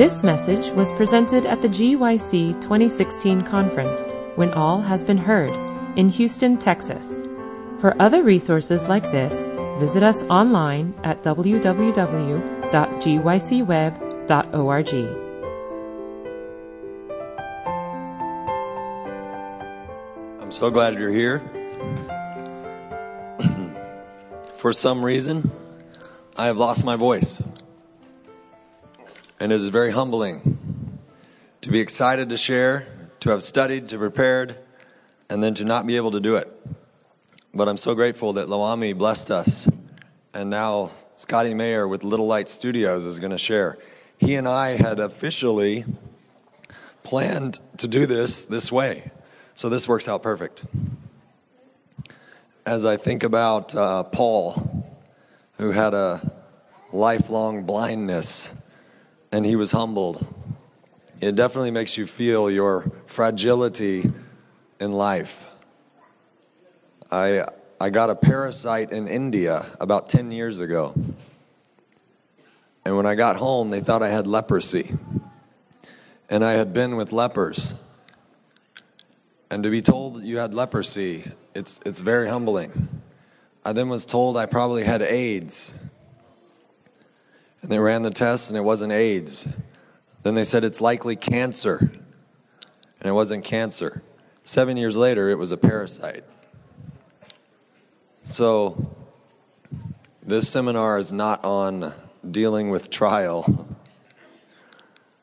This message was presented at the GYC 2016 conference, When All Has Been Heard, in Houston, Texas. For other resources like this, visit us online at www.gycweb.org. I'm so glad you're here. For some reason, I have lost my voice. And it is very humbling to be excited to share, to have studied, to prepared, and then to not be able to do it. But I'm so grateful that Loami blessed us. And now Scotty Mayer with Little Light Studios is going to share. He and I had officially planned to do this this way. So this works out perfect. As I think about uh, Paul, who had a lifelong blindness and he was humbled. It definitely makes you feel your fragility in life. I, I got a parasite in India about 10 years ago. And when I got home, they thought I had leprosy. And I had been with lepers. And to be told you had leprosy, it's, it's very humbling. I then was told I probably had AIDS. And they ran the test and it wasn't AIDS. Then they said it's likely cancer. And it wasn't cancer. Seven years later, it was a parasite. So, this seminar is not on dealing with trial.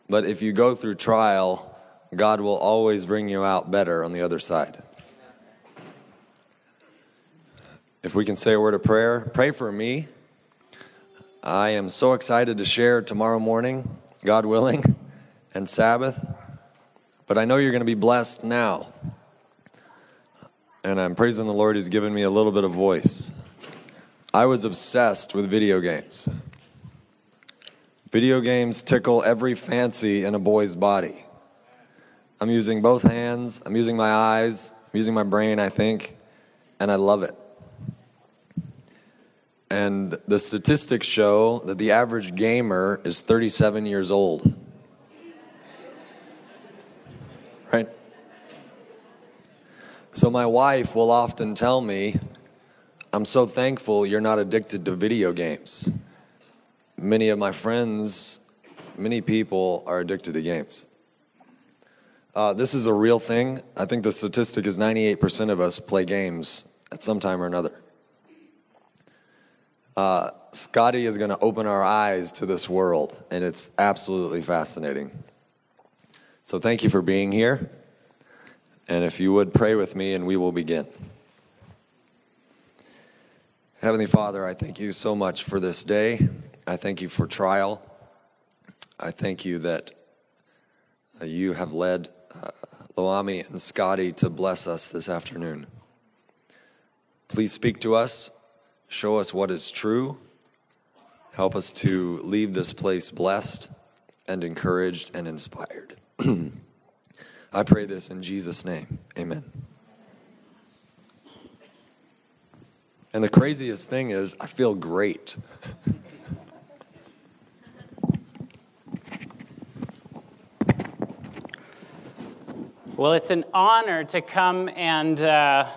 But if you go through trial, God will always bring you out better on the other side. If we can say a word of prayer, pray for me I am so excited to share tomorrow morning, God willing, and Sabbath. But I know you're going to be blessed now. And I'm praising the Lord, He's given me a little bit of voice. I was obsessed with video games. Video games tickle every fancy in a boy's body. I'm using both hands, I'm using my eyes, I'm using my brain, I think, and I love it. And the statistics show that the average gamer is 37 years old. Right? So my wife will often tell me, I'm so thankful you're not addicted to video games. Many of my friends, many people are addicted to games. Uh, this is a real thing. I think the statistic is 98% of us play games at some time or another. Uh, Scotty is going to open our eyes to this world, and it's absolutely fascinating. So, thank you for being here. And if you would pray with me, and we will begin. Heavenly Father, I thank you so much for this day. I thank you for trial. I thank you that uh, you have led uh, Loami and Scotty to bless us this afternoon. Please speak to us Show us what is true. Help us to leave this place blessed and encouraged and inspired. I pray this in Jesus' name. Amen. And the craziest thing is, I feel great. well, it's an honor to come and. Uh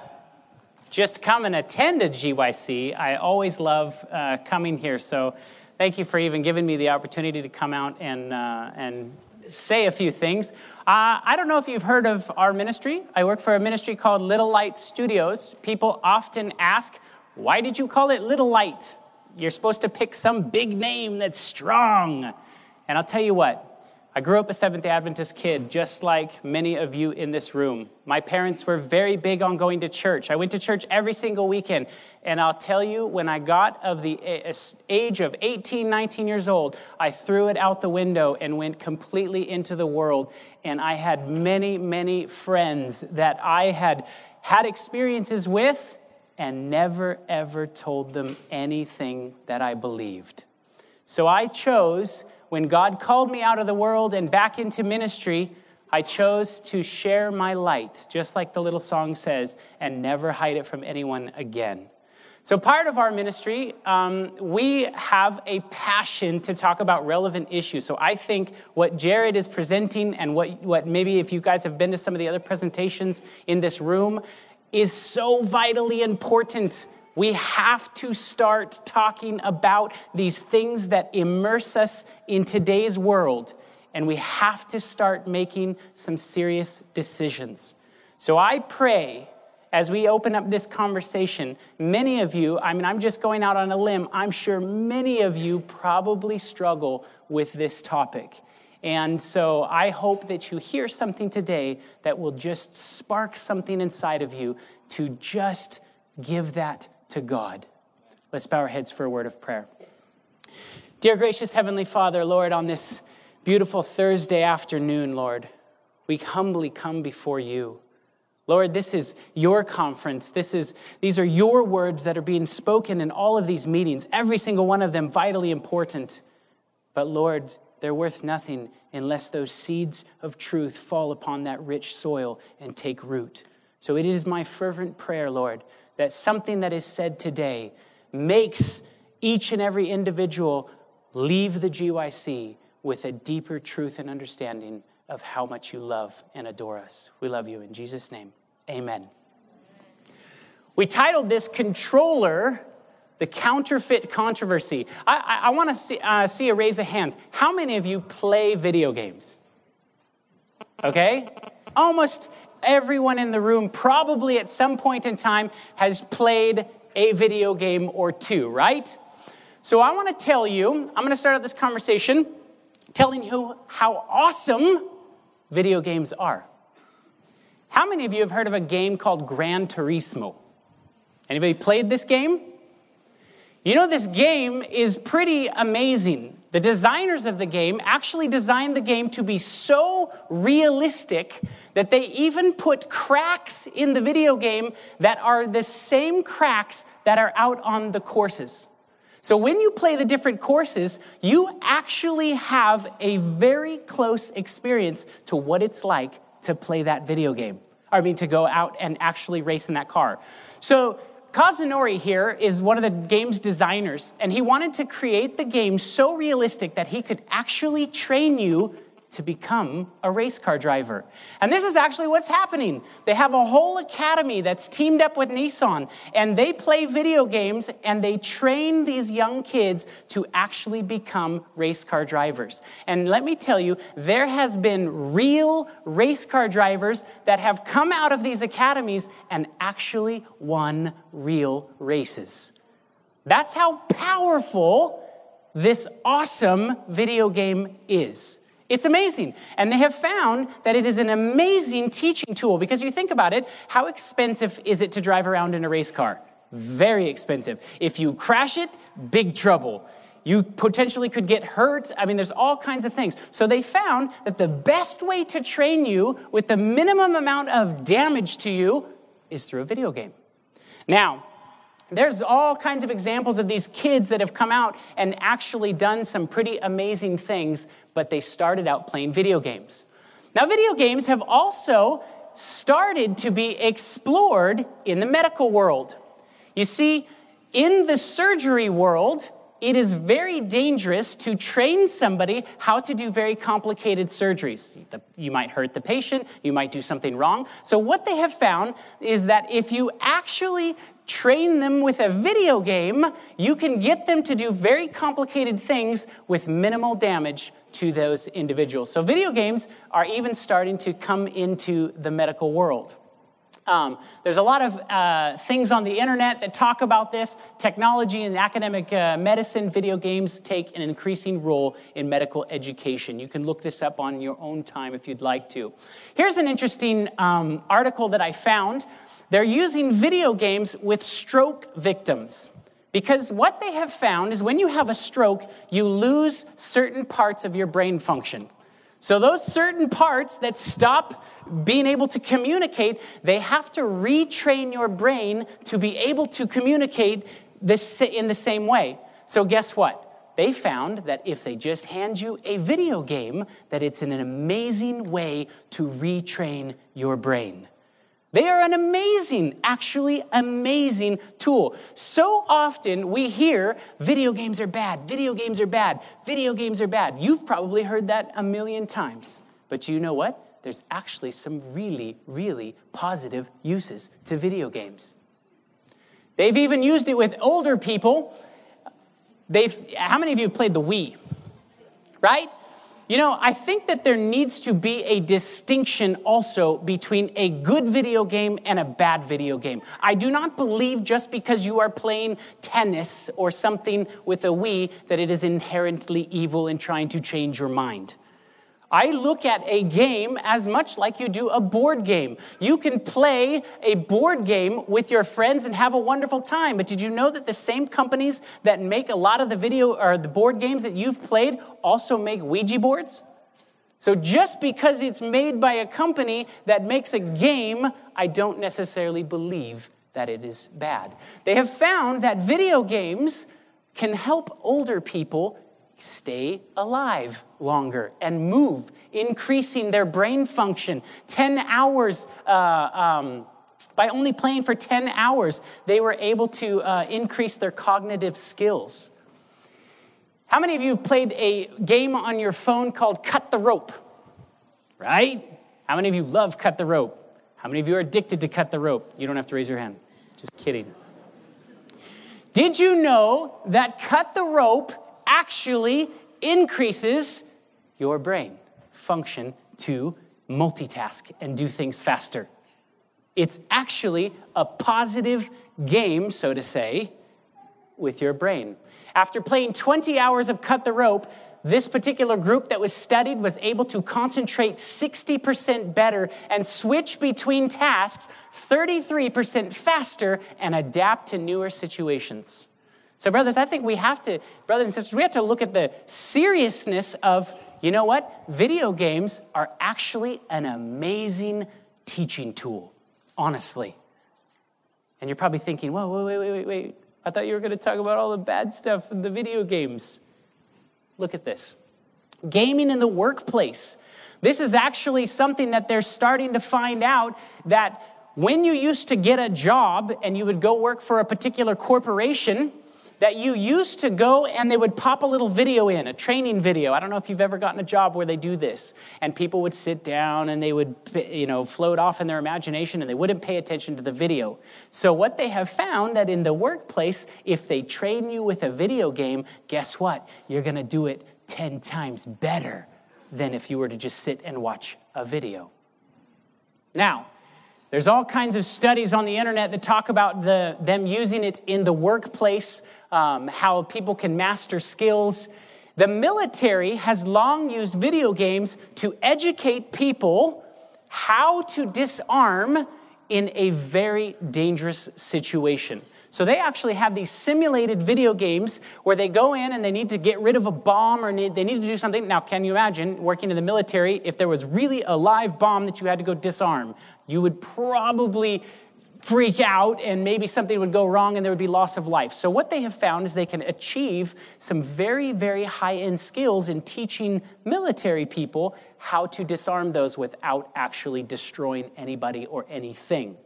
just come and attend a GYC. I always love uh, coming here. So thank you for even giving me the opportunity to come out and, uh, and say a few things. Uh, I don't know if you've heard of our ministry. I work for a ministry called Little Light Studios. People often ask, why did you call it Little Light? You're supposed to pick some big name that's strong. And I'll tell you what, I grew up a Seventh Adventist kid, just like many of you in this room. My parents were very big on going to church. I went to church every single weekend. And I'll tell you, when I got of the age of 18, 19 years old, I threw it out the window and went completely into the world. And I had many, many friends that I had had experiences with and never, ever told them anything that I believed. So I chose when God called me out of the world and back into ministry, I chose to share my light, just like the little song says, and never hide it from anyone again. So, part of our ministry, um, we have a passion to talk about relevant issues. So, I think what Jared is presenting and what, what maybe if you guys have been to some of the other presentations in this room is so vitally important. We have to start talking about these things that immerse us in today's world, and we have to start making some serious decisions. So, I pray as we open up this conversation, many of you, I mean, I'm just going out on a limb, I'm sure many of you probably struggle with this topic. And so I hope that you hear something today that will just spark something inside of you to just give that to God. Let's bow our heads for a word of prayer. Dear gracious Heavenly Father, Lord, on this beautiful Thursday afternoon, Lord, we humbly come before you. Lord, this is your conference. This is, these are your words that are being spoken in all of these meetings, every single one of them vitally important. But Lord, they're worth nothing unless those seeds of truth fall upon that rich soil and take root. So it is my fervent prayer, Lord, that something that is said today makes each and every individual leave the GYC with a deeper truth and understanding of how much you love and adore us. We love you in Jesus' name. Amen. We titled this Controller the Counterfeit Controversy. I, I, I want to see, uh, see a raise of hands. How many of you play video games? Okay? Almost everyone in the room probably at some point in time has played a video game or two, right? So I want to tell you, I'm going to start out this conversation telling you how awesome video games are. How many of you have heard of a game called Gran Turismo? Anybody played this game? You know, this game is pretty amazing. The designers of the game actually designed the game to be so realistic that they even put cracks in the video game that are the same cracks that are out on the courses. So when you play the different courses, you actually have a very close experience to what it's like to play that video game. I mean, to go out and actually race in that car. So Kazunori here is one of the game's designers, and he wanted to create the game so realistic that he could actually train you to become a race car driver. And this is actually what's happening. They have a whole academy that's teamed up with Nissan, and they play video games and they train these young kids to actually become race car drivers. And let me tell you, there has been real race car drivers that have come out of these academies and actually won real races. That's how powerful this awesome video game is. It's amazing. And they have found that it is an amazing teaching tool because you think about it, how expensive is it to drive around in a race car? Very expensive. If you crash it, big trouble. You potentially could get hurt. I mean, there's all kinds of things. So they found that the best way to train you with the minimum amount of damage to you is through a video game. Now, there's all kinds of examples of these kids that have come out and actually done some pretty amazing things but they started out playing video games. Now, video games have also started to be explored in the medical world. You see, in the surgery world, it is very dangerous to train somebody how to do very complicated surgeries. You might hurt the patient, you might do something wrong. So, what they have found is that if you actually train them with a video game, you can get them to do very complicated things with minimal damage to those individuals. So, video games are even starting to come into the medical world. Um, there's a lot of uh, things on the internet that talk about this. Technology and academic uh, medicine, video games take an increasing role in medical education. You can look this up on your own time if you'd like to. Here's an interesting um, article that I found. They're using video games with stroke victims. Because what they have found is when you have a stroke, you lose certain parts of your brain function. So, those certain parts that stop being able to communicate, they have to retrain your brain to be able to communicate this in the same way. So, guess what? They found that if they just hand you a video game, that it's an amazing way to retrain your brain. They are an amazing, actually amazing tool. So often we hear video games are bad, video games are bad, video games are bad. You've probably heard that a million times. But you know what? There's actually some really, really positive uses to video games. They've even used it with older people. They've, how many of you played the Wii? Right? You know, I think that there needs to be a distinction also between a good video game and a bad video game. I do not believe just because you are playing tennis or something with a Wii that it is inherently evil in trying to change your mind. I look at a game as much like you do a board game. You can play a board game with your friends and have a wonderful time. But did you know that the same companies that make a lot of the video or the board games that you've played also make Ouija boards? So just because it's made by a company that makes a game, I don't necessarily believe that it is bad. They have found that video games can help older people stay alive longer and move, increasing their brain function. 10 hours, uh, um, by only playing for 10 hours, they were able to uh, increase their cognitive skills. How many of you have played a game on your phone called Cut the Rope? Right? How many of you love Cut the Rope? How many of you are addicted to Cut the Rope? You don't have to raise your hand. Just kidding. Did you know that Cut the Rope actually increases your brain function to multitask and do things faster. It's actually a positive game, so to say, with your brain. After playing 20 hours of Cut the Rope, this particular group that was studied was able to concentrate 60% better and switch between tasks 33% faster and adapt to newer situations. So, brothers, I think we have to, brothers and sisters, we have to look at the seriousness of, you know what? Video games are actually an amazing teaching tool, honestly. And you're probably thinking, whoa, wait, wait, wait, wait. I thought you were going to talk about all the bad stuff in the video games. Look at this gaming in the workplace. This is actually something that they're starting to find out that when you used to get a job and you would go work for a particular corporation, that you used to go and they would pop a little video in, a training video. I don't know if you've ever gotten a job where they do this. And people would sit down and they would, you know, float off in their imagination and they wouldn't pay attention to the video. So what they have found that in the workplace, if they train you with a video game, guess what? You're going to do it 10 times better than if you were to just sit and watch a video. Now, there's all kinds of studies on the internet that talk about the, them using it in the workplace, um, how people can master skills. The military has long used video games to educate people how to disarm in a very dangerous situation. So they actually have these simulated video games where they go in and they need to get rid of a bomb or need, they need to do something. Now, can you imagine working in the military if there was really a live bomb that you had to go disarm? You would probably freak out and maybe something would go wrong and there would be loss of life. So, what they have found is they can achieve some very, very high end skills in teaching military people how to disarm those without actually destroying anybody or anything.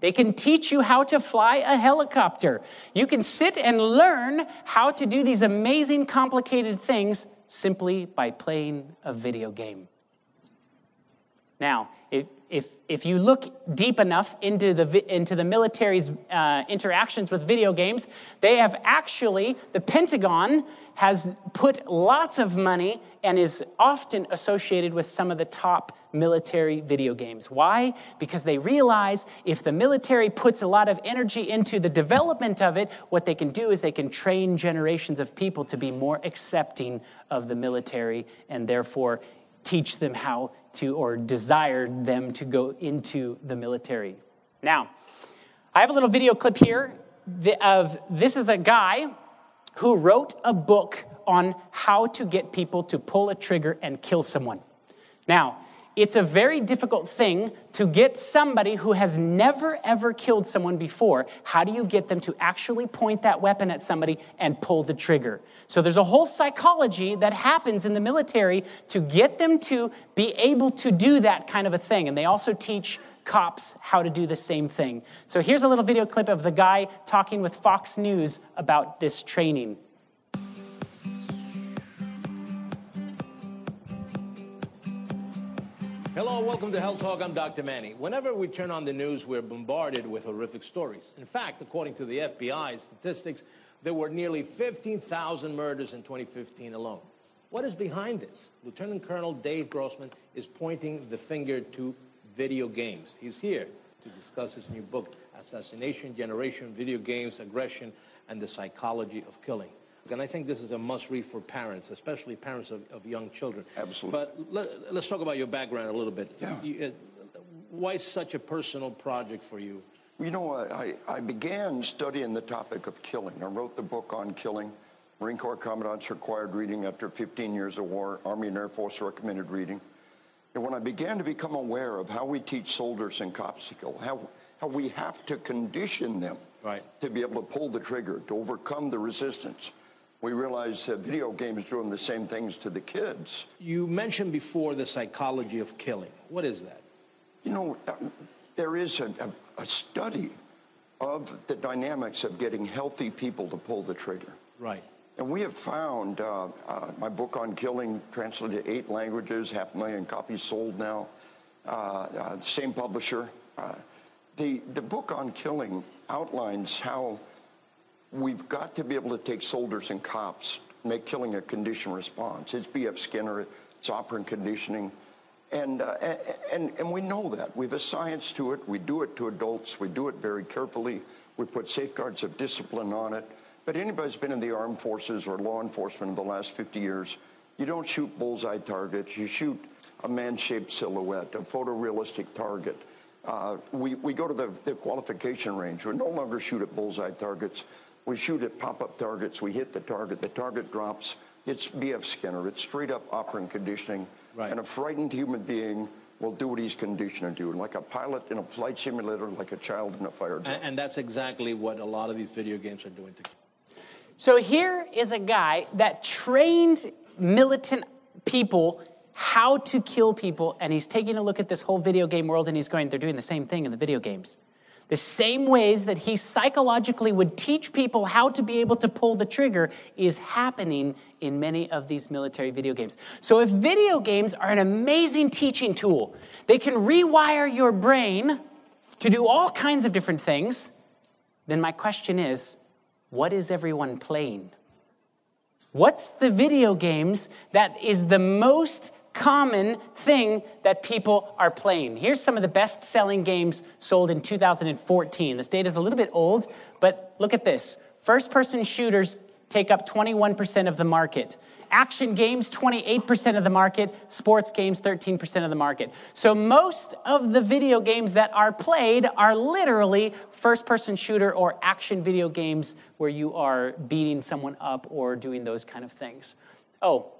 They can teach you how to fly a helicopter. You can sit and learn how to do these amazing, complicated things simply by playing a video game. Now, if, if you look deep enough into the, into the military's uh, interactions with video games, they have actually, the Pentagon has put lots of money and is often associated with some of the top military video games. Why? Because they realize if the military puts a lot of energy into the development of it, what they can do is they can train generations of people to be more accepting of the military and therefore teach them how to, or desire them to go into the military. Now, I have a little video clip here of this is a guy who wrote a book on how to get people to pull a trigger and kill someone. Now, it's a very difficult thing to get somebody who has never ever killed someone before. How do you get them to actually point that weapon at somebody and pull the trigger? So there's a whole psychology that happens in the military to get them to be able to do that kind of a thing. And they also teach cops how to do the same thing. So here's a little video clip of the guy talking with Fox News about this training. Hello, welcome to Health Talk. I'm Dr. Manny. Whenever we turn on the news, we're bombarded with horrific stories. In fact, according to the FBI statistics, there were nearly 15,000 murders in 2015 alone. What is behind this? Lieutenant Colonel Dave Grossman is pointing the finger to video games. He's here to discuss his new book, Assassination Generation Video Games, Aggression, and the Psychology of Killing. And I think this is a must read for parents, especially parents of, of young children. Absolutely. But let, us talk about your background a little bit. Yeah. You, uh, why such a personal project for you? You know, I, I began studying the topic of killing. I wrote the book on killing. Marine Corps Commandant's required reading after 15 years of war, Army and Air Force recommended reading. And when I began to become aware of how we teach soldiers in cops kill, how, how we have to condition them right. to be able to pull the trigger, to overcome the resistance, we realize that video games doing the same things to the kids. You mentioned before the psychology of killing. What is that? You know, there is a, a, a study of the dynamics of getting healthy people to pull the trigger. Right. And we have found uh, uh, my book on killing translated to eight languages, half a million copies sold now. Uh, uh same publisher. Uh, the the book on killing outlines how we've got to be able to take soldiers and cops, make killing a conditioned response. It's B.F. Skinner, it's operant conditioning. And, uh, and, and we know that. We have a science to it. We do it to adults. We do it very carefully. We put safeguards of discipline on it. But anybody who's been in the armed forces or law enforcement in the last 50 years, you don't shoot bullseye targets. You shoot a man-shaped silhouette, a photorealistic target. Uh, we, we go to the, the qualification range. We no longer shoot at bullseye targets. We shoot at pop-up targets. We hit the target. The target drops. It's B.F. Skinner. It's straight up operant conditioning. Right. And a frightened human being will do what he's conditioned to do, like a pilot in a flight simulator, like a child in a fire drill. And, and that's exactly what a lot of these video games are doing to So here is a guy that trained militant people how to kill people, and he's taking a look at this whole video game world and he's going, they're doing the same thing in the video games. The same ways that he psychologically would teach people how to be able to pull the trigger is happening in many of these military video games. So, if video games are an amazing teaching tool, they can rewire your brain to do all kinds of different things, then my question is what is everyone playing? What's the video games that is the most common thing that people are playing. Here's some of the best selling games sold in 2014. This data is a little bit old, but look at this. First person shooters take up 21% of the market. Action games, 28% of the market. Sports games, 13% of the market. So most of the video games that are played are literally first person shooter or action video games where you are beating someone up or doing those kind of things. Oh,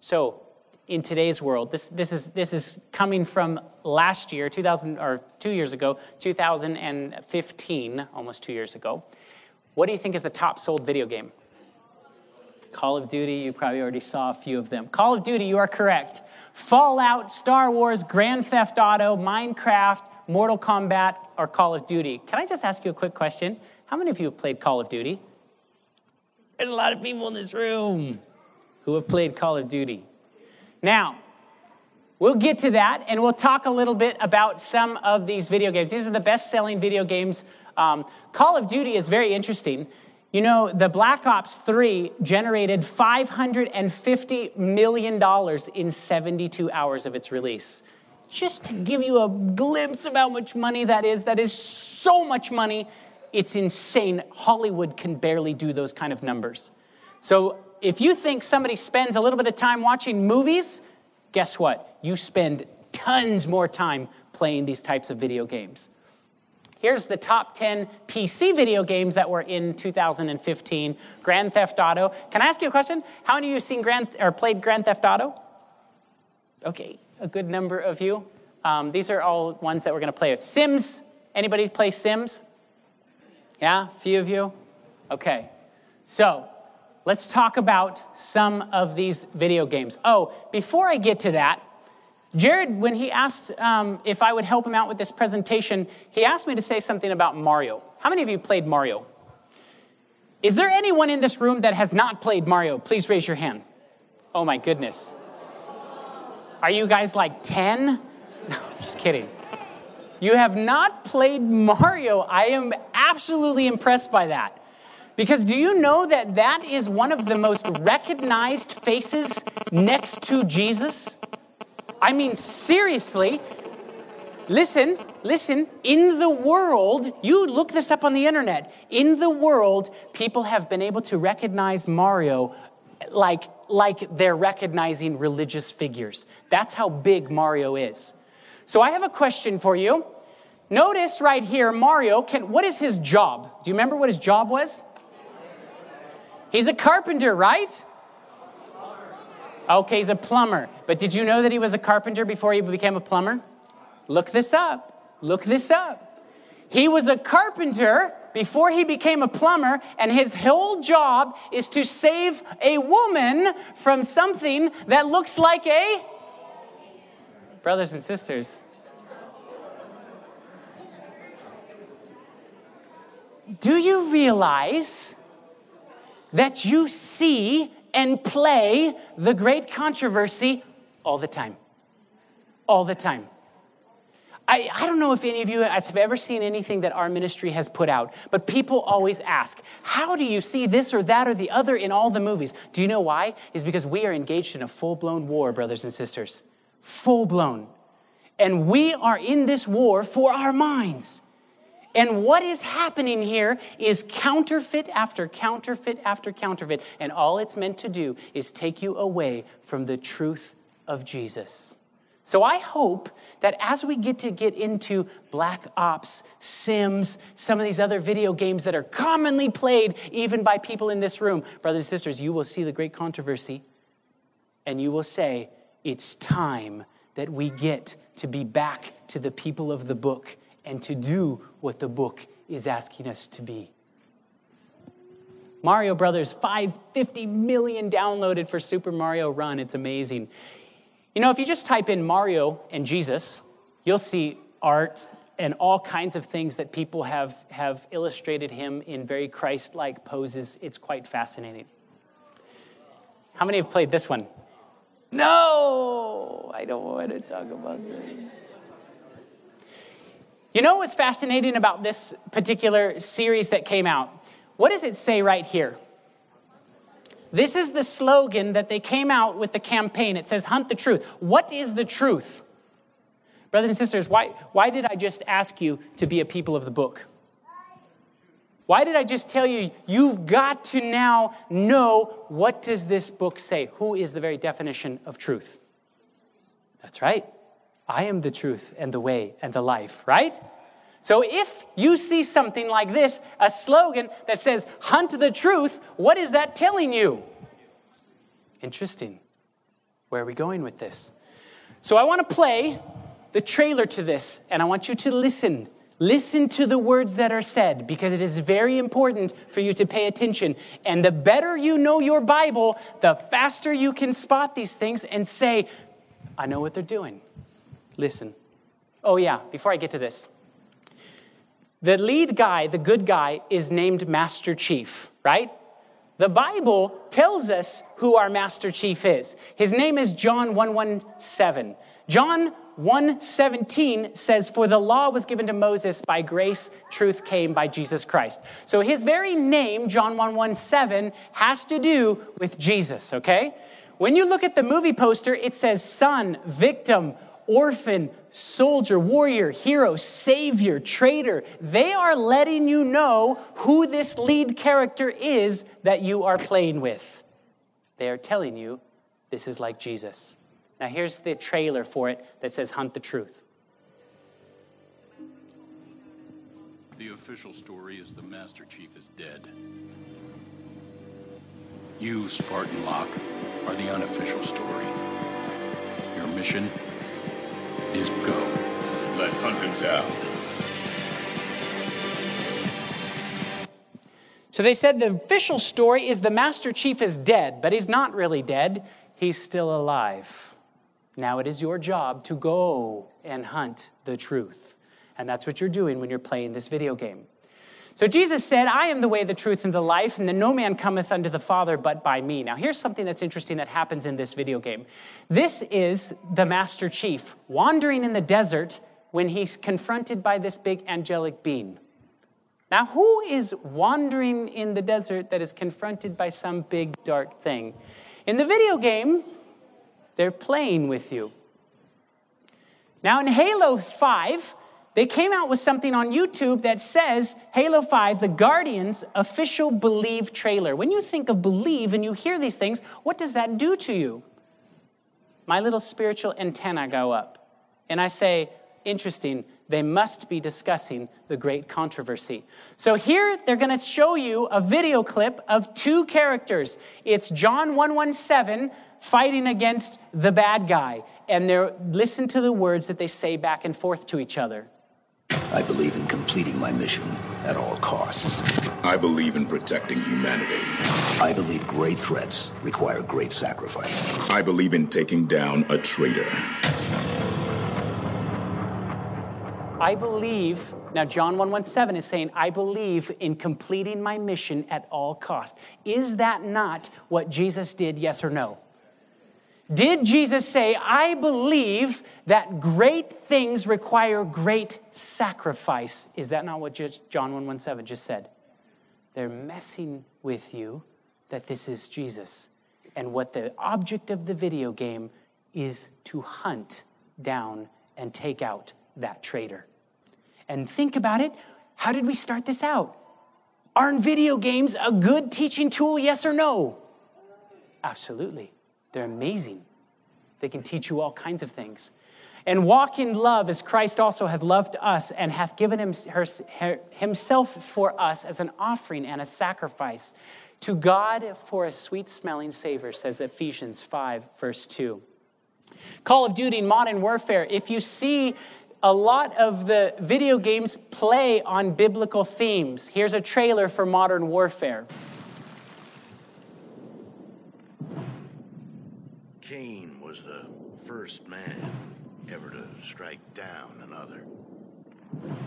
so in today's world. This, this, is, this is coming from last year, 2000, or two years ago, 2015, almost two years ago. What do you think is the top sold video game? Call of Duty, you probably already saw a few of them. Call of Duty, you are correct. Fallout, Star Wars, Grand Theft Auto, Minecraft, Mortal Kombat, or Call of Duty. Can I just ask you a quick question? How many of you have played Call of Duty? There's a lot of people in this room who have played Call of Duty. Now, we'll get to that and we'll talk a little bit about some of these video games. These are the best selling video games. Um, Call of Duty is very interesting. You know, the Black Ops 3 generated $550 million in 72 hours of its release. Just to give you a glimpse of how much money that is, that is so much money. It's insane. Hollywood can barely do those kind of numbers. So if you think somebody spends a little bit of time watching movies, guess what? You spend tons more time playing these types of video games. Here's the top 10 PC video games that were in 2015. Grand Theft Auto. Can I ask you a question? How many of you have seen Grand or played Grand Theft Auto? Okay, a good number of you. Um, these are all ones that we're going to play. Sims. Anybody play Sims? Yeah, a few of you. Okay, so let's talk about some of these video games. Oh, before I get to that, Jared, when he asked um, if I would help him out with this presentation, he asked me to say something about Mario. How many of you played Mario? Is there anyone in this room that has not played Mario? Please raise your hand. Oh my goodness. Are you guys like 10? No, I'm just kidding. You have not played Mario. I am absolutely impressed by that. Because do you know that that is one of the most recognized faces next to Jesus? I mean, seriously. Listen, listen. In the world, you look this up on the internet. In the world, people have been able to recognize Mario like, like they're recognizing religious figures. That's how big Mario is. So I have a question for you. Notice right here, Mario, can, what is his job? Do you remember what his job was? He's a carpenter, right? Okay, he's a plumber. But did you know that he was a carpenter before he became a plumber? Look this up. Look this up. He was a carpenter before he became a plumber, and his whole job is to save a woman from something that looks like a. Brothers and sisters. Do you realize that you see and play the great controversy all the time. All the time. I, I don't know if any of you have ever seen anything that our ministry has put out, but people always ask, How do you see this or that or the other in all the movies? Do you know why? Is because we are engaged in a full blown war, brothers and sisters. Full blown. And we are in this war for our minds. And what is happening here is counterfeit after counterfeit after counterfeit. And all it's meant to do is take you away from the truth of Jesus. So I hope that as we get to get into Black Ops, Sims, some of these other video games that are commonly played even by people in this room, brothers and sisters, you will see the great controversy and you will say, it's time that we get to be back to the people of the book and to do what the book is asking us to be. Mario Brothers, 550 million downloaded for Super Mario Run. It's amazing. You know, if you just type in Mario and Jesus, you'll see art and all kinds of things that people have, have illustrated him in very Christ like poses. It's quite fascinating. How many have played this one? No, I don't want to talk about this. You know what's fascinating about this particular series that came out? What does it say right here? This is the slogan that they came out with the campaign. It says, Hunt the truth. What is the truth? Brothers and sisters, why, why did I just ask you to be a people of the book? Why did I just tell you you've got to now know what does this book say? Who is the very definition of truth? That's right. I am the truth and the way and the life, right? So if you see something like this, a slogan that says, hunt the truth, what is that telling you? Interesting. Where are we going with this? So I want to play the trailer to this, and I want you to listen. Listen to the words that are said because it is very important for you to pay attention. And the better you know your Bible, the faster you can spot these things and say, I know what they're doing. Listen. Oh, yeah, before I get to this, the lead guy, the good guy, is named Master Chief, right? The Bible tells us who our Master Chief is. His name is John 117. John 117 says, For the law was given to Moses, by grace, truth came by Jesus Christ. So his very name, John 117, has to do with Jesus, okay? When you look at the movie poster, it says son, victim, orphan, soldier, warrior, hero, savior, traitor. They are letting you know who this lead character is that you are playing with. They are telling you this is like Jesus. Now, here's the trailer for it that says Hunt the Truth. The official story is the Master Chief is dead. You, Spartan Locke, are the unofficial story. Your mission is go. Let's hunt him down. So they said the official story is the Master Chief is dead, but he's not really dead. He's still alive. Now it is your job to go and hunt the truth. And that's what you're doing when you're playing this video game. So Jesus said, I am the way, the truth, and the life, and then no man cometh unto the Father but by me. Now, here's something that's interesting that happens in this video game. This is the Master Chief wandering in the desert when he's confronted by this big angelic being. Now, who is wandering in the desert that is confronted by some big dark thing? In the video game, they're playing with you. Now, in Halo 5, they came out with something on YouTube that says Halo 5, the Guardians official Believe trailer. When you think of believe and you hear these things, what does that do to you? My little spiritual antenna go up. And I say, interesting, they must be discussing the great controversy. So here they're going to show you a video clip of two characters. It's John 117 fighting against the bad guy. And they're listen to the words that they say back and forth to each other. I believe in completing my mission at all costs. I believe in protecting humanity. I believe great threats require great sacrifice. I believe in taking down a traitor. I believe, now John 117 is saying, I believe in completing my mission at all cost. Is that not what Jesus did, yes or no? Did Jesus say, I believe that great things require great sacrifice? Is that not what John 117 just said? They're messing with you that this is Jesus. And what the object of the video game is to hunt down and take out that traitor. And think about it. How did we start this out? Aren't video games a good teaching tool, yes or no? Absolutely. They're amazing. They can teach you all kinds of things. And walk in love as Christ also hath loved us and hath given him, her, her, himself for us as an offering and a sacrifice to God for a sweet smelling savor, says Ephesians 5, verse 2. Call of Duty Modern Warfare. If you see a lot of the video games play on biblical themes, here's a trailer for Modern Warfare. Cain was the first man ever to strike down another.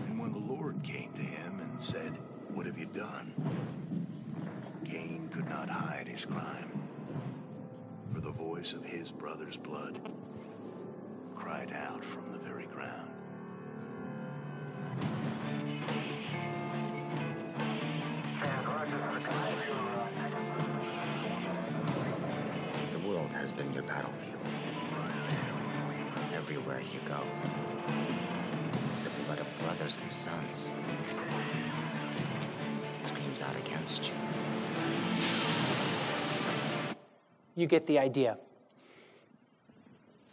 And when the Lord came to him and said, What have you done? Cain could not hide his crime, for the voice of his brother's blood cried out from the very ground. The blood of brothers and sons screams out against you. You get the idea.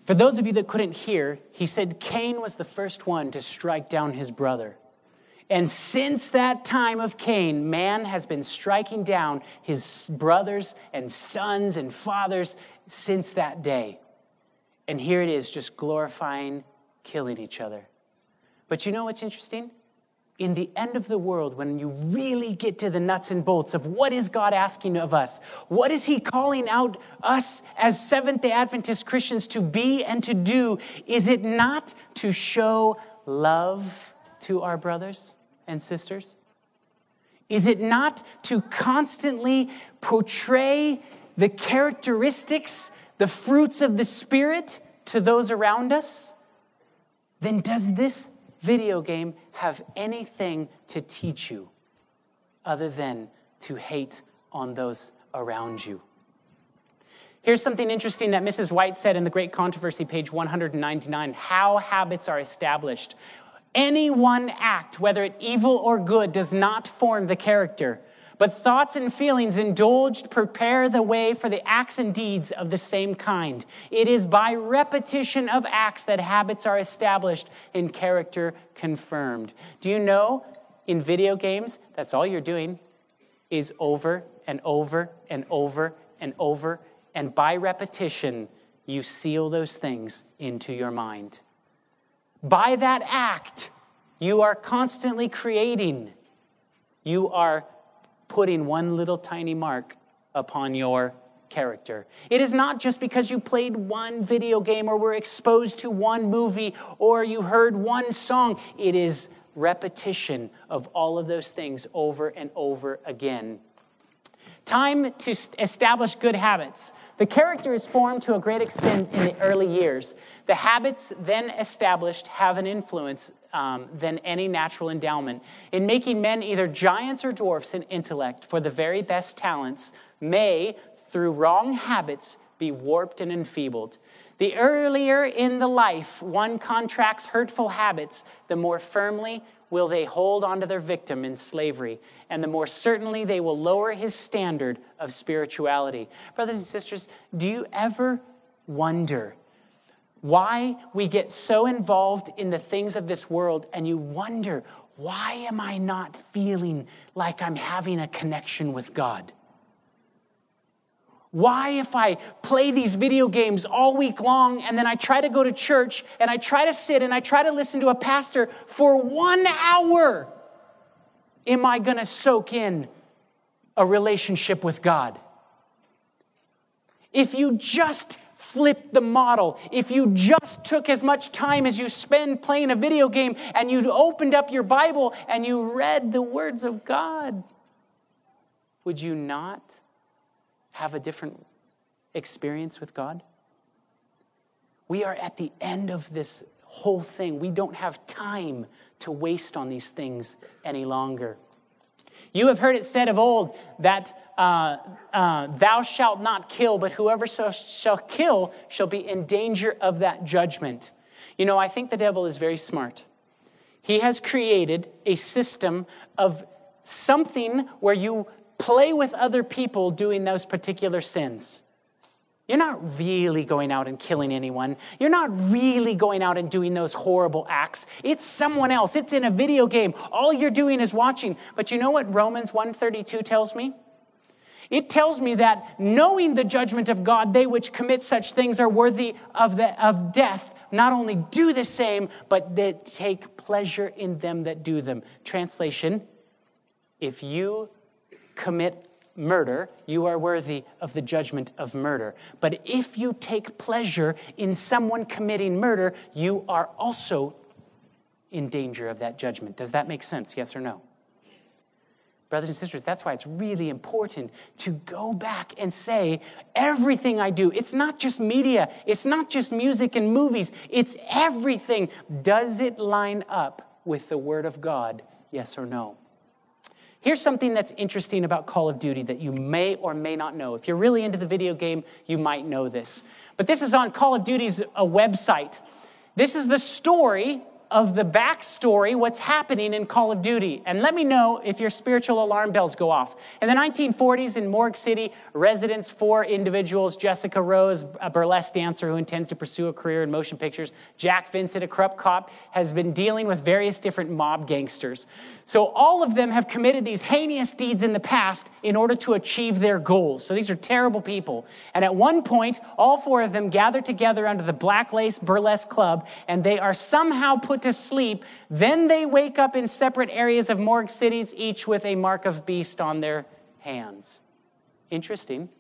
For those of you that couldn't hear, he said Cain was the first one to strike down his brother. And since that time of Cain, man has been striking down his brothers and sons and fathers since that day. And here it is, just glorifying killing each other. But you know what's interesting? in the end of the world, when you really get to the nuts and bolts of what is God asking of us, what is He calling out us as Seventh day Adventist Christians to be and to do, is it not to show love to our brothers and sisters? Is it not to constantly portray the characteristics, the fruits of the Spirit to those around us? Then does this video game have anything to teach you other than to hate on those around you. Here's something interesting that Mrs. White said in the Great Controversy, page 199 how habits are established. Any one act, whether it evil or good, does not form the character. But thoughts and feelings indulged prepare the way for the acts and deeds of the same kind. It is by repetition of acts that habits are established and character confirmed. Do you know in video games, that's all you're doing is over and over and over and over. And by repetition, you seal those things into your mind. By that act, you are constantly creating. You are putting one little tiny mark upon your character. It is not just because you played one video game or were exposed to one movie or you heard one song. It is repetition of all of those things over and over again. Time to establish good habits. The character is formed to a great extent in the early years. The habits then established have an influence um, than any natural endowment in making men either giants or dwarfs in intellect, for the very best talents may, through wrong habits, be warped and enfeebled. The earlier in the life one contracts hurtful habits, the more firmly will they hold onto their victim in slavery, and the more certainly they will lower his standard of spirituality. Brothers and sisters, do you ever wonder why we get so involved in the things of this world and you wonder, why am I not feeling like I'm having a connection with God? Why, if I play these video games all week long and then I try to go to church and I try to sit and I try to listen to a pastor for one hour, am I going to soak in a relationship with God? If you just flipped the model, if you just took as much time as you spend playing a video game and you opened up your Bible and you read the words of God, would you not? have a different experience with God? We are at the end of this whole thing. We don't have time to waste on these things any longer. You have heard it said of old that uh, uh, thou shalt not kill, but whoever so shall kill shall be in danger of that judgment. You know, I think the devil is very smart. He has created a system of something where you play with other people doing those particular sins. You're not really going out and killing anyone. You're not really going out and doing those horrible acts. It's someone else. It's in a video game. All you're doing is watching. But you know what Romans 132 tells me? It tells me that knowing the judgment of God, they which commit such things are worthy of, the, of death, not only do the same, but that take pleasure in them that do them. Translation If you commit murder, you are worthy of the judgment of murder. But if you take pleasure in someone committing murder, you are also in danger of that judgment. Does that make sense? Yes or no? Brothers and sisters, that's why it's really important to go back and say, everything I do, it's not just media, it's not just music and movies, it's everything. Does it line up with the Word of God? Yes or no? Here's something that's interesting about Call of Duty that you may or may not know. If you're really into the video game, you might know this. But this is on Call of Duty's a uh, website. This is the story of the backstory, what's happening in Call of Duty. And let me know if your spiritual alarm bells go off. In the 1940s in Morg City, residents, four individuals Jessica Rose, a burlesque dancer who intends to pursue a career in motion pictures, Jack Vincent, a corrupt cop, has been dealing with various different mob gangsters. So all of them have committed these heinous deeds in the past in order to achieve their goals. So these are terrible people. And at one point, all four of them gather together under the Black Lace Burlesque Club, and they are somehow put to sleep. Then they wake up in separate areas of morgue cities, each with a mark of beast on their hands. Interesting.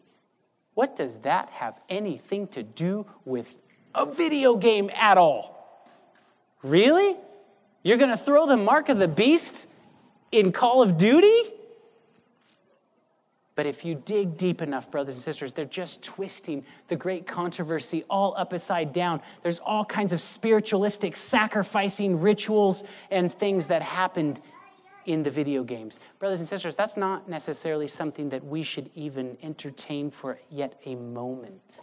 What does that have anything to do with a video game at all? Really? You're going to throw the mark of the beast in Call of Duty? But if you dig deep enough, brothers and sisters, they're just twisting the great controversy all upside down. There's all kinds of spiritualistic sacrificing rituals and things that happened in the video games. Brothers and sisters, that's not necessarily something that we should even entertain for yet a moment.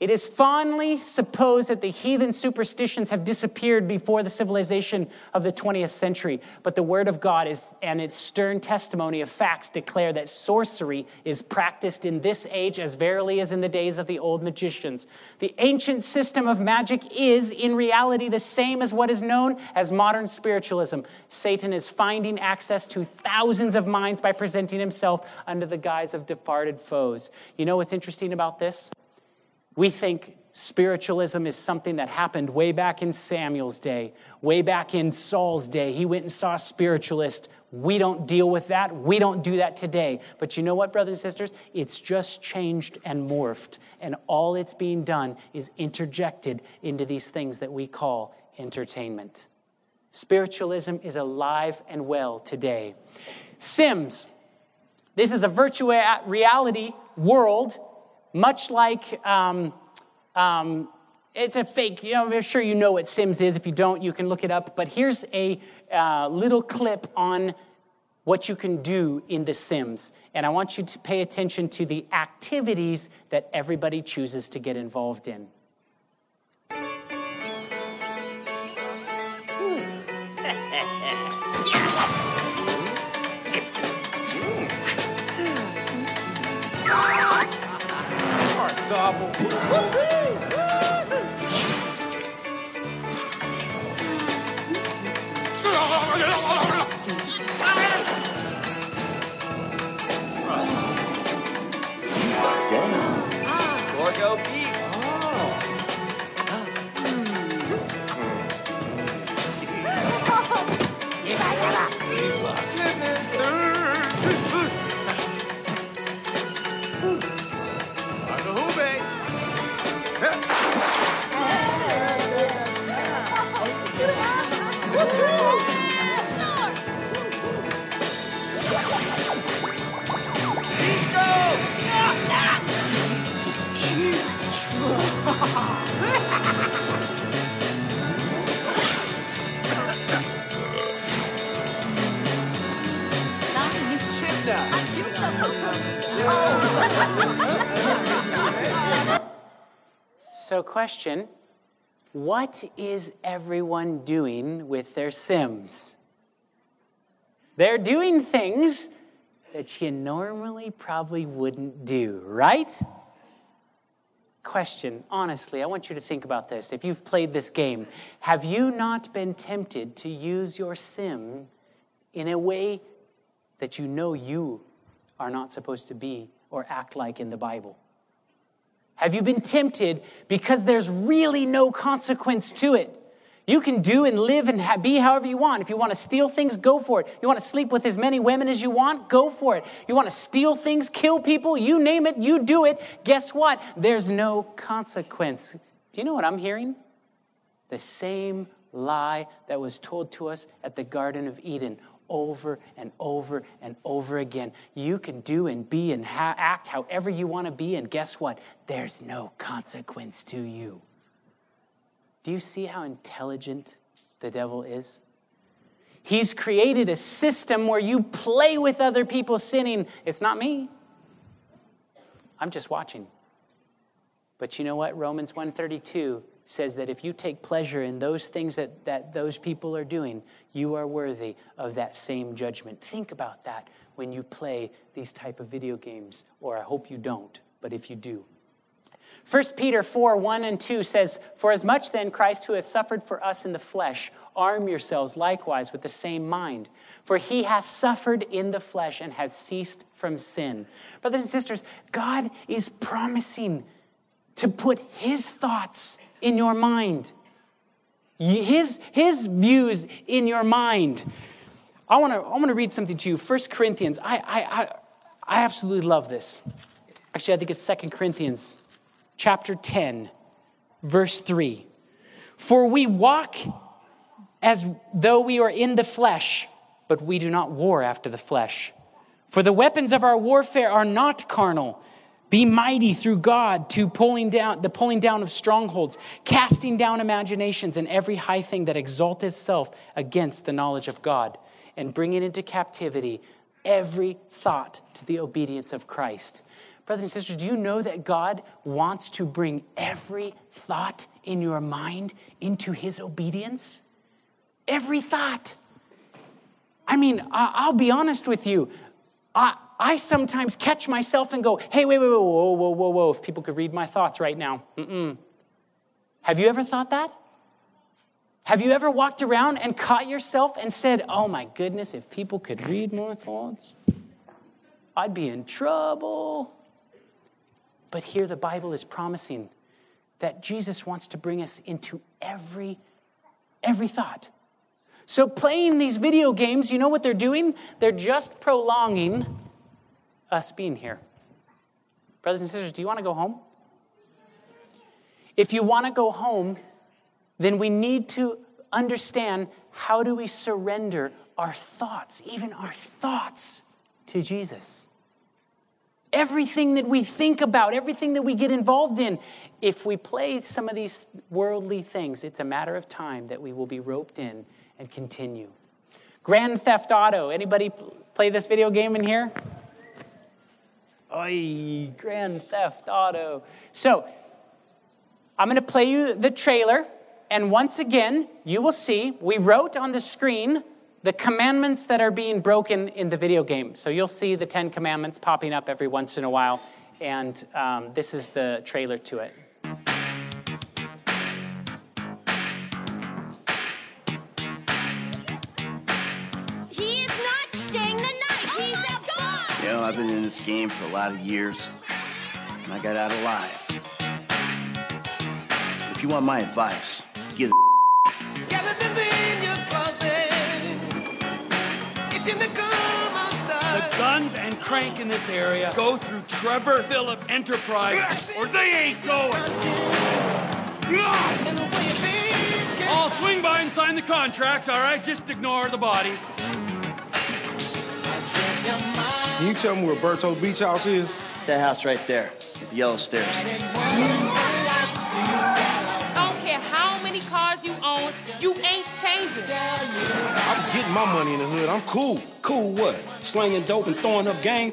It is fondly supposed that the heathen superstitions have disappeared before the civilization of the 20th century, but the Word of God is, and its stern testimony of facts declare that sorcery is practiced in this age as verily as in the days of the old magicians. The ancient system of magic is, in reality, the same as what is known as modern spiritualism. Satan is finding access to thousands of minds by presenting himself under the guise of departed foes. You know what's interesting about this? We think spiritualism is something that happened way back in Samuel's day, way back in Saul's day. He went and saw a spiritualist. We don't deal with that. We don't do that today. But you know what, brothers and sisters? It's just changed and morphed. And all it's being done is interjected into these things that we call entertainment. Spiritualism is alive and well today. Sims. This is a virtual reality world, much like um, um, it's a fake. You know, I'm sure you know what Sims is. If you don't, you can look it up. But here's a uh, little clip on what you can do in The Sims. And I want you to pay attention to the activities that everybody chooses to get involved in. Double. Gorgo Pete. So, question What is everyone doing with their Sims? They're doing things that you normally probably wouldn't do, right? Question, honestly, I want you to think about this. If you've played this game, have you not been tempted to use your sim in a way that you know you are not supposed to be or act like in the Bible? Have you been tempted because there's really no consequence to it? You can do and live and be however you want. If you want to steal things, go for it. You want to sleep with as many women as you want, go for it. You want to steal things, kill people, you name it, you do it. Guess what? There's no consequence. Do you know what I'm hearing? The same lie that was told to us at the Garden of Eden over and over and over again. You can do and be and ha- act however you want to be, and guess what? There's no consequence to you. Do you see how intelligent the devil is? He's created a system where you play with other people sinning. It's not me. I'm just watching. But you know what? Romans 132 says that if you take pleasure in those things that, that those people are doing, you are worthy of that same judgment. Think about that when you play these type of video games, or I hope you don't, but if you do. 1 Peter 4 1 and 2 says, For as much then Christ who has suffered for us in the flesh, arm yourselves likewise with the same mind. For he hath suffered in the flesh and hath ceased from sin. Brothers and sisters, God is promising to put his thoughts in your mind, his, his views in your mind. I want to I wanna read something to you. 1 Corinthians. I, I, I, I absolutely love this. Actually, I think it's 2 Corinthians chapter 10, verse 3. For we walk as though we are in the flesh, but we do not war after the flesh. For the weapons of our warfare are not carnal be mighty through God to pulling down the pulling down of strongholds, casting down imaginations and every high thing that exalts itself against the knowledge of God, and bringing into captivity every thought to the obedience of Christ. Brothers and sisters, do you know that God wants to bring every thought in your mind into his obedience? Every thought. I mean, I'll be honest with you. I, I sometimes catch myself and go, hey, wait, wait, wait, whoa, whoa, whoa, whoa, if people could read my thoughts right now. Mm-mm. Have you ever thought that? Have you ever walked around and caught yourself and said, oh my goodness, if people could read my thoughts, I'd be in trouble? But here the Bible is promising that Jesus wants to bring us into every every thought So, playing these video games, you know what they're doing? They're just prolonging us being here. Brothers and sisters, do you want to go home? If you want to go home, then we need to understand how do we surrender our thoughts, even our thoughts, to Jesus. Everything that we think about, everything that we get involved in, if we play some of these worldly things, it's a matter of time that we will be roped in and continue. Grand Theft Auto. Anybody play this video game in here? Oi, Grand Theft Auto. So, I'm going to play you the trailer, and once again, you will see we wrote on the screen the commandments that are being broken in the video game. So you'll see the Ten Commandments popping up every once in a while, and um, this is the trailer to it. I've been in this game for a lot of years, and I got out alive. If you want my advice, get a Skeletons in your closet. Itching to come outside. The guns and crank in this area go through Trevor Philips Enterprise, or they ain't going. I'll swing by and sign the contracts, all right? Just ignore the bodies. Can you tell me where Berto's Beach House is? That house right there, with the yellow stairs. I don't care how many cars you own, you ain't changing. I'm getting my money in the hood. I'm cool. Cool what? Slinging dope and throwing up gang?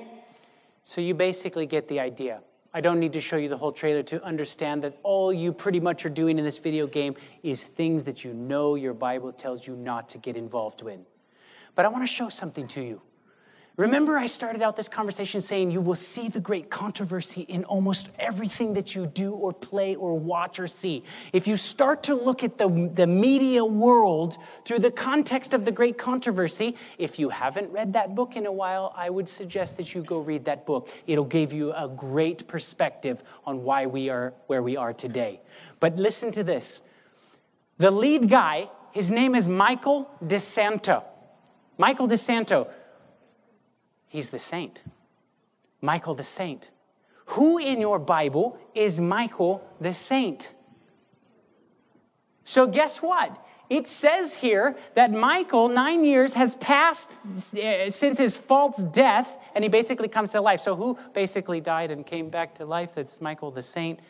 So you basically get the idea. I don't need to show you the whole trailer to understand that all you pretty much are doing in this video game is things that you know your Bible tells you not to get involved in. But I want to show something to you. Remember, I started out this conversation saying you will see the great controversy in almost everything that you do or play or watch or see. If you start to look at the, the media world through the context of the great controversy, if you haven't read that book in a while, I would suggest that you go read that book. It'll give you a great perspective on why we are where we are today. But listen to this the lead guy, his name is Michael DeSanto. Michael DeSanto. He's the saint. Michael the saint. Who in your Bible is Michael the saint? So, guess what? It says here that Michael, nine years has passed uh, since his false death, and he basically comes to life. So, who basically died and came back to life? That's Michael the saint.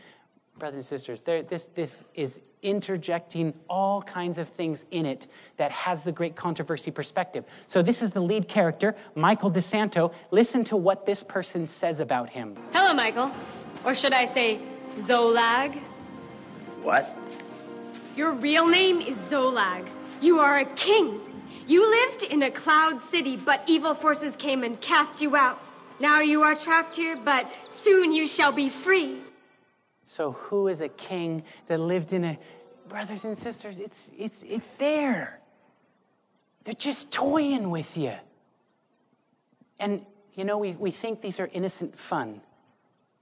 Brothers and sisters, there, this, this is interjecting all kinds of things in it that has the great controversy perspective. So, this is the lead character, Michael DeSanto. Listen to what this person says about him. Hello, Michael. Or should I say, Zolag? What? Your real name is Zolag. You are a king. You lived in a cloud city, but evil forces came and cast you out. Now you are trapped here, but soon you shall be free. So, who is a king that lived in a. Brothers and sisters, it's, it's, it's there. They're just toying with you. And, you know, we, we think these are innocent fun.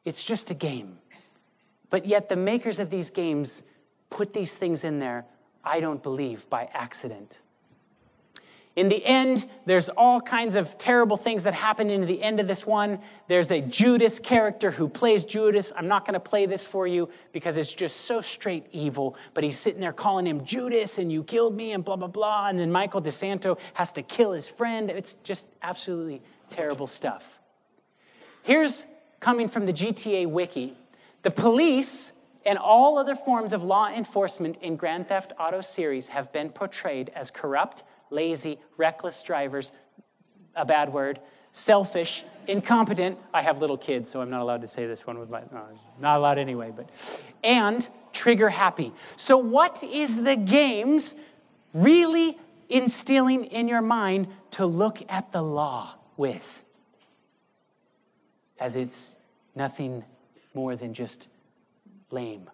It's just a game. But yet, the makers of these games put these things in there, I don't believe, by accident. In the end, there's all kinds of terrible things that happen in the end of this one. There's a Judas character who plays Judas. I'm not going to play this for you because it's just so straight evil. But he's sitting there calling him Judas and you killed me and blah, blah, blah. And then Michael DeSanto has to kill his friend. It's just absolutely terrible stuff. Here's coming from the GTA Wiki the police and all other forms of law enforcement in Grand Theft Auto series have been portrayed as corrupt, lazy, reckless drivers, a bad word, selfish, incompetent. I have little kids, so I'm not allowed to say this one with my, no, not allowed anyway, but, and trigger happy. So, what is the games really instilling in your mind to look at the law with? As it's nothing more than just lame.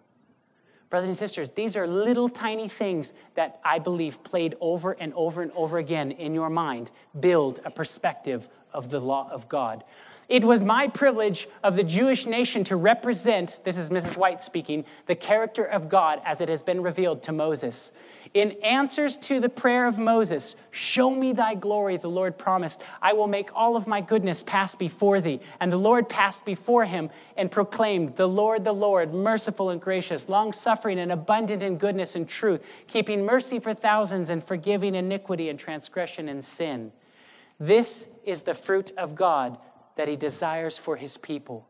Brothers and sisters, these are little tiny things that I believe played over and over and over again in your mind build a perspective of the law of God. It was my privilege of the Jewish nation to represent, this is Mrs. White speaking, the character of God as it has been revealed to Moses. In answers to the prayer of Moses, Show me thy glory, the Lord promised, I will make all of my goodness pass before thee. And the Lord passed before him and proclaimed, The Lord, the Lord, merciful and gracious, long suffering and abundant in goodness and truth, keeping mercy for thousands and forgiving iniquity and transgression and sin. This is the fruit of God that he desires for his people.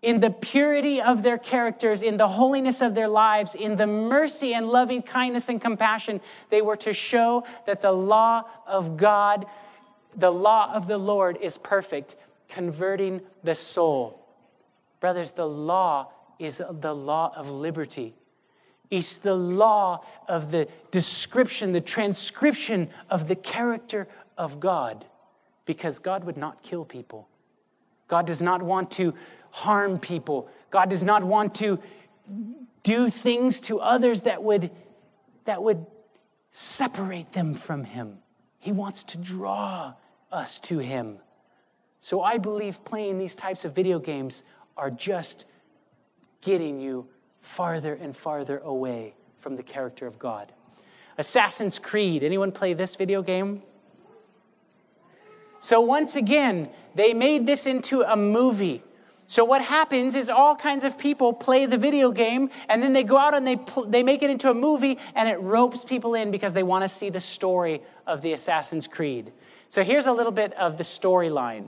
In the purity of their characters, in the holiness of their lives, in the mercy and loving kindness and compassion, they were to show that the law of God, the law of the Lord, is perfect, converting the soul. Brothers, the law is the law of liberty. It's the law of the description, the transcription of the character of God, because God would not kill people. God does not want to harm people. God does not want to do things to others that would, that would separate them from Him. He wants to draw us to Him. So I believe playing these types of video games are just getting you farther and farther away from the character of God. Assassin's Creed. Anyone play this video game? So once again, they made this into a movie. So what happens is all kinds of people play the video game and then they go out and they pl- they make it into a movie and it ropes people in because they want to see the story of the Assassin's Creed. So here's a little bit of the storyline.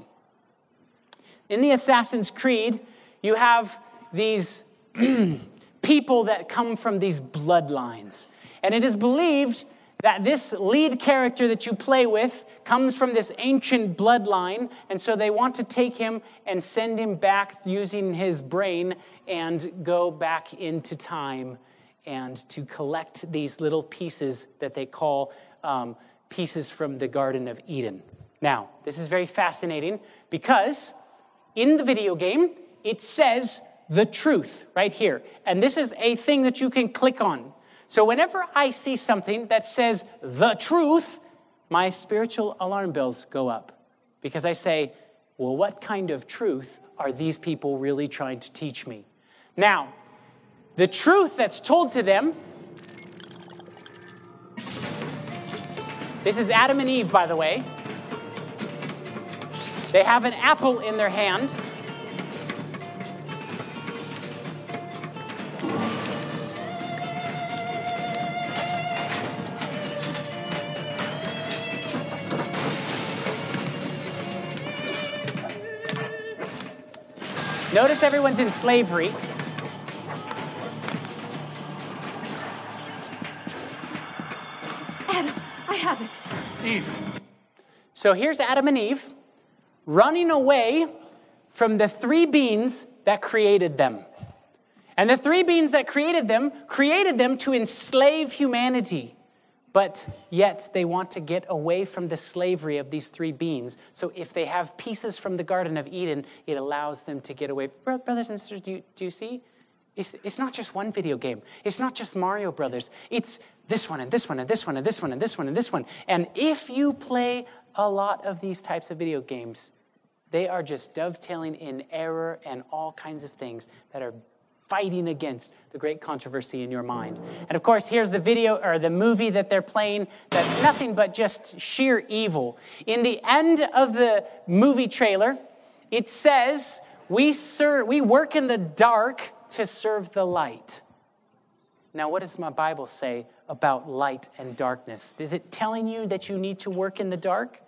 In the Assassin's Creed, you have these people that come from these bloodlines. And it is believed that this lead character that you play with comes from this ancient bloodline, and so they want to take him and send him back using his brain and go back into time and to collect these little pieces that they call um, pieces from the Garden of Eden. Now, this is very fascinating because in the video game, it says the truth right here. And this is a thing that you can click on. So whenever I see something that says the truth, my spiritual alarm bells go up because I say, well, what kind of truth are these people really trying to teach me? Now, the truth that's told to them, this is Adam and Eve, by the way. They have an apple in their hand. Notice everyone's in slavery. Adam, I have it. Eve. So here's Adam and Eve running away from the three beings that created them. And the three beings that created them created them to enslave humanity. But yet they want to get away from the slavery of these three beings. So if they have pieces from the Garden of Eden, it allows them to get away. Brothers and sisters, do you, do you see? It's, it's not just one video game. It's not just Mario Brothers. It's this one and this one and this one and this one and this one and this one. And if you play a lot of these types of video games, they are just dovetailing in error and all kinds of things that are fighting against the great controversy in your mind. And of course, here's the video or the movie that they're playing that's nothing but just sheer evil. In the end of the movie trailer, it says, We, serve, we work in the dark to serve the light. Now, what does my Bible say about light and darkness? Is it telling you that you need to work in the dark?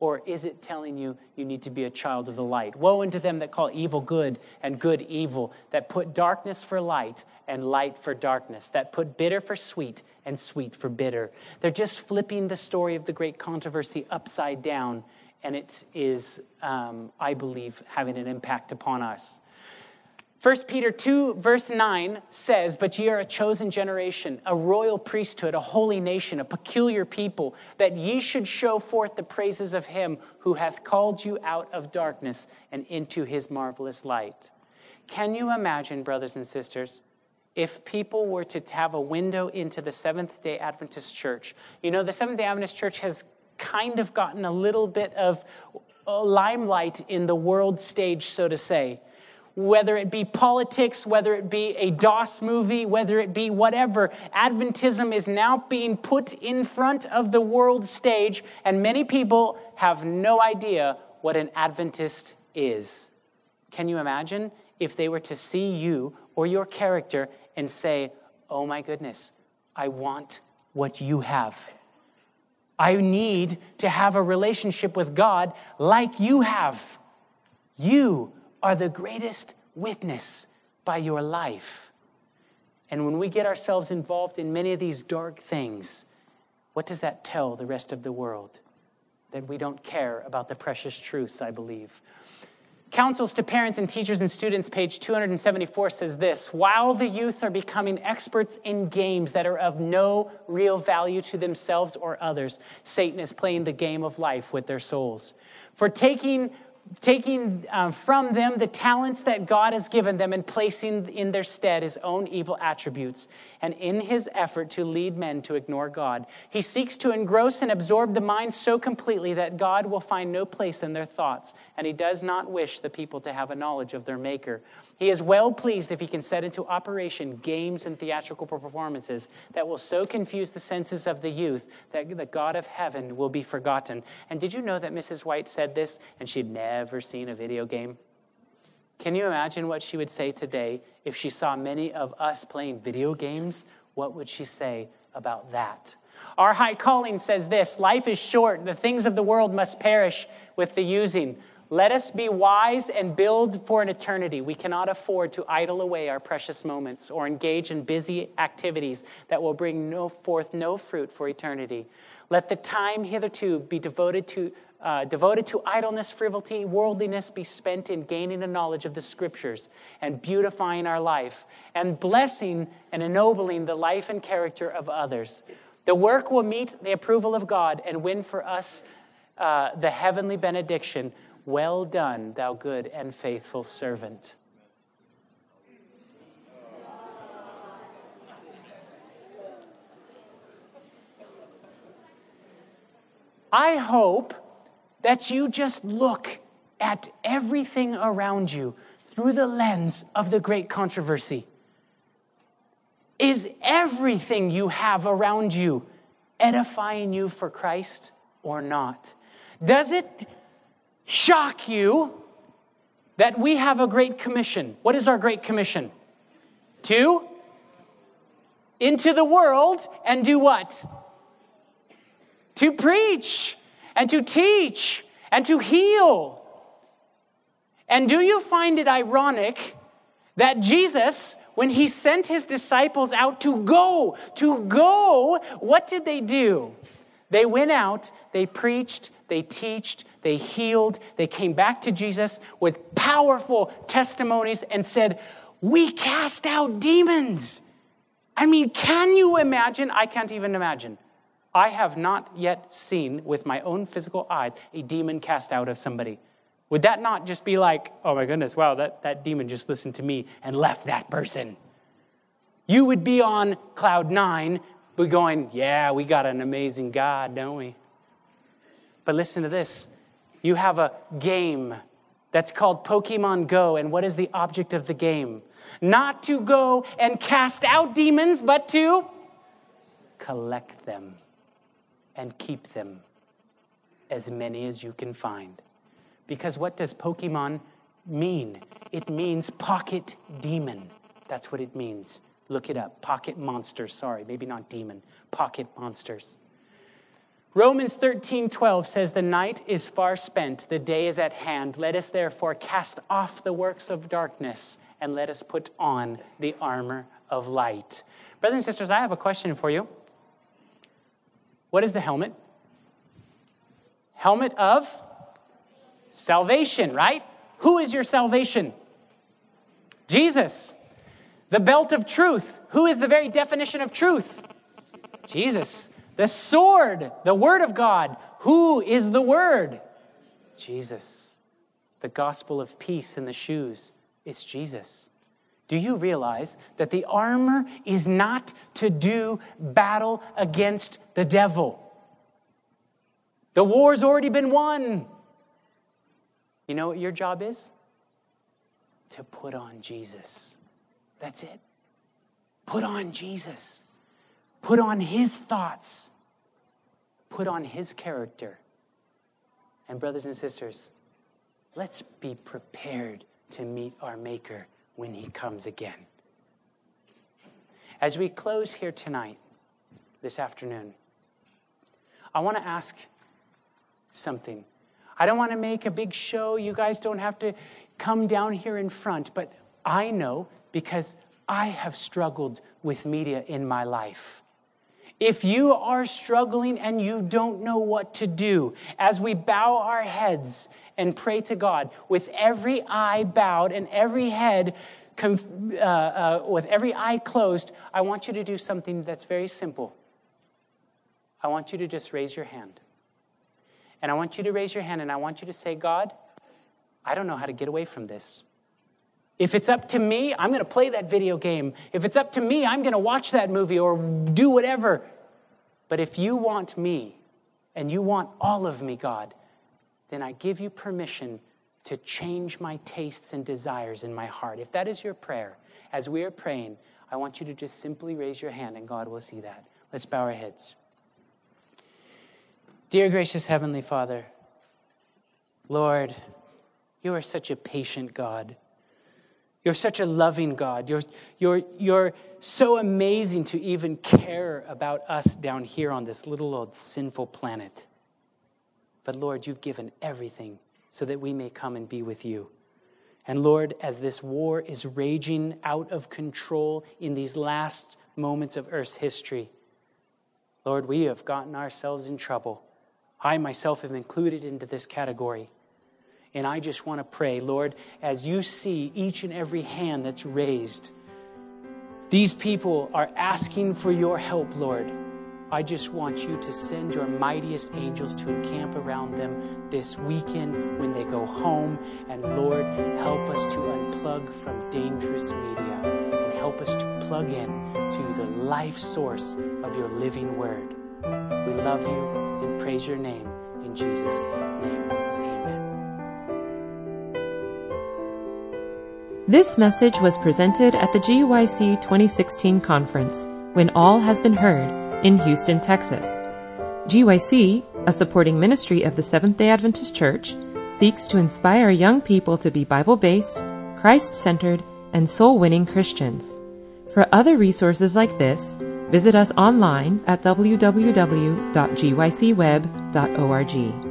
Or is it telling you you need to be a child of the light? Woe unto them that call evil good and good evil, that put darkness for light and light for darkness, that put bitter for sweet and sweet for bitter. They're just flipping the story of the great controversy upside down, and it is, um, I believe, having an impact upon us. 1 Peter 2, verse 9 says, But ye are a chosen generation, a royal priesthood, a holy nation, a peculiar people, that ye should show forth the praises of him who hath called you out of darkness and into his marvelous light. Can you imagine, brothers and sisters, if people were to have a window into the Seventh day Adventist church? You know, the Seventh day Adventist church has kind of gotten a little bit of uh, limelight in the world stage, so to say. Whether it be politics, whether it be a Doss movie, whether it be whatever, Adventism is now being put in front of the world stage, and many people have no idea what an Adventist is. Can you imagine if they were to see you or your character and say, Oh my goodness, I want what you have? I need to have a relationship with God like you have. You are the greatest witness by your life. And when we get ourselves involved in many of these dark things, what does that tell the rest of the world? That we don't care about the precious truths, I believe. Counsels to Parents and Teachers and Students, page 274, says this While the youth are becoming experts in games that are of no real value to themselves or others, Satan is playing the game of life with their souls. For taking taking um, from them the talents that God has given them and placing in their stead his own evil attributes. And in his effort to lead men to ignore God, he seeks to engross and absorb the mind so completely that God will find no place in their thoughts. And he does not wish the people to have a knowledge of their Maker. He is well pleased if he can set into operation games and theatrical performances that will so confuse the senses of the youth that the God of heaven will be forgotten. And did you know that Mrs. White said this and she'd never seen a video game? Can you imagine what she would say today if she saw many of us playing video games? What would she say about that? Our high calling says this life is short, the things of the world must perish with the using. Let us be wise and build for an eternity. We cannot afford to idle away our precious moments or engage in busy activities that will bring no, forth no fruit for eternity. Let the time hitherto be devoted to, uh, devoted to idleness, frivolity, worldliness be spent in gaining a knowledge of the scriptures and beautifying our life and blessing and ennobling the life and character of others. The work will meet the approval of God and win for us uh, the heavenly benediction well done, thou good and faithful servant. I hope that you just look at everything around you through the lens of the great controversy. Is everything you have around you edifying you for Christ or not? Does it shock you that we have a great commission. What is our great commission? To into the world and do what? To preach and to teach and to heal. And do you find it ironic that Jesus, when he sent his disciples out to go, to go, what did they do? They went out, they preached, they teached, they healed, they came back to Jesus with powerful testimonies and said, We cast out demons. I mean, can you imagine? I can't even imagine. I have not yet seen with my own physical eyes a demon cast out of somebody. Would that not just be like, oh my goodness, wow, that, that demon just listened to me and left that person? You would be on cloud nine, but going, yeah, we got an amazing God, don't we? But listen to this you have a game that's called Pokemon Go. And what is the object of the game? Not to go and cast out demons, but to collect them and keep them, as many as you can find. Because what does Pokemon mean? It means pocket demon. That's what it means. Look it up. Pocket monsters. Sorry, maybe not demon. Pocket monsters. Romans 13, 12 says, The night is far spent, the day is at hand. Let us therefore cast off the works of darkness and let us put on the armor of light. Brothers and sisters, I have a question for you. What is the helmet? Helmet of salvation, right? Who is your salvation? Jesus. The belt of truth. Who is the very definition of truth? Jesus. The sword, the word of God. Who is the word? Jesus. The gospel of peace in the shoes. It's Jesus. Do you realize that the armor is not to do battle against the devil? The war's already been won. You know what your job is? To put on Jesus. That's it. Put on Jesus. Put on his thoughts. Put on his character. And, brothers and sisters, let's be prepared to meet our Maker when he comes again. As we close here tonight, this afternoon, I want to ask something. I don't want to make a big show. You guys don't have to come down here in front, but I know because I have struggled with media in my life. If you are struggling and you don't know what to do, as we bow our heads and pray to God, with every eye bowed and every head, uh, uh, with every eye closed, I want you to do something that's very simple. I want you to just raise your hand. And I want you to raise your hand and I want you to say, God, I don't know how to get away from this. If it's up to me, I'm going to play that video game. If it's up to me, I'm going to watch that movie or do whatever. But if you want me and you want all of me, God, then I give you permission to change my tastes and desires in my heart. If that is your prayer, as we are praying, I want you to just simply raise your hand and God will see that. Let's bow our heads. Dear gracious Heavenly Father, Lord, you are such a patient God. You're such a loving God. You're, you're, you're so amazing to even care about us down here on this little old sinful planet. But Lord, you've given everything so that we may come and be with you. And Lord, as this war is raging out of control in these last moments of Earth's history, Lord, we have gotten ourselves in trouble. I myself have included into this category. And I just want to pray, Lord, as you see each and every hand that's raised, these people are asking for your help, Lord. I just want you to send your mightiest angels to encamp around them this weekend when they go home. And Lord, help us to unplug from dangerous media and help us to plug in to the life source of your living word. We love you and praise your name in Jesus' name. Amen. This message was presented at the GYC 2016 conference, When All Has Been Heard, in Houston, Texas. GYC, a supporting ministry of the Seventh day Adventist Church, seeks to inspire young people to be Bible based, Christ centered, and soul winning Christians. For other resources like this, visit us online at www.gycweb.org.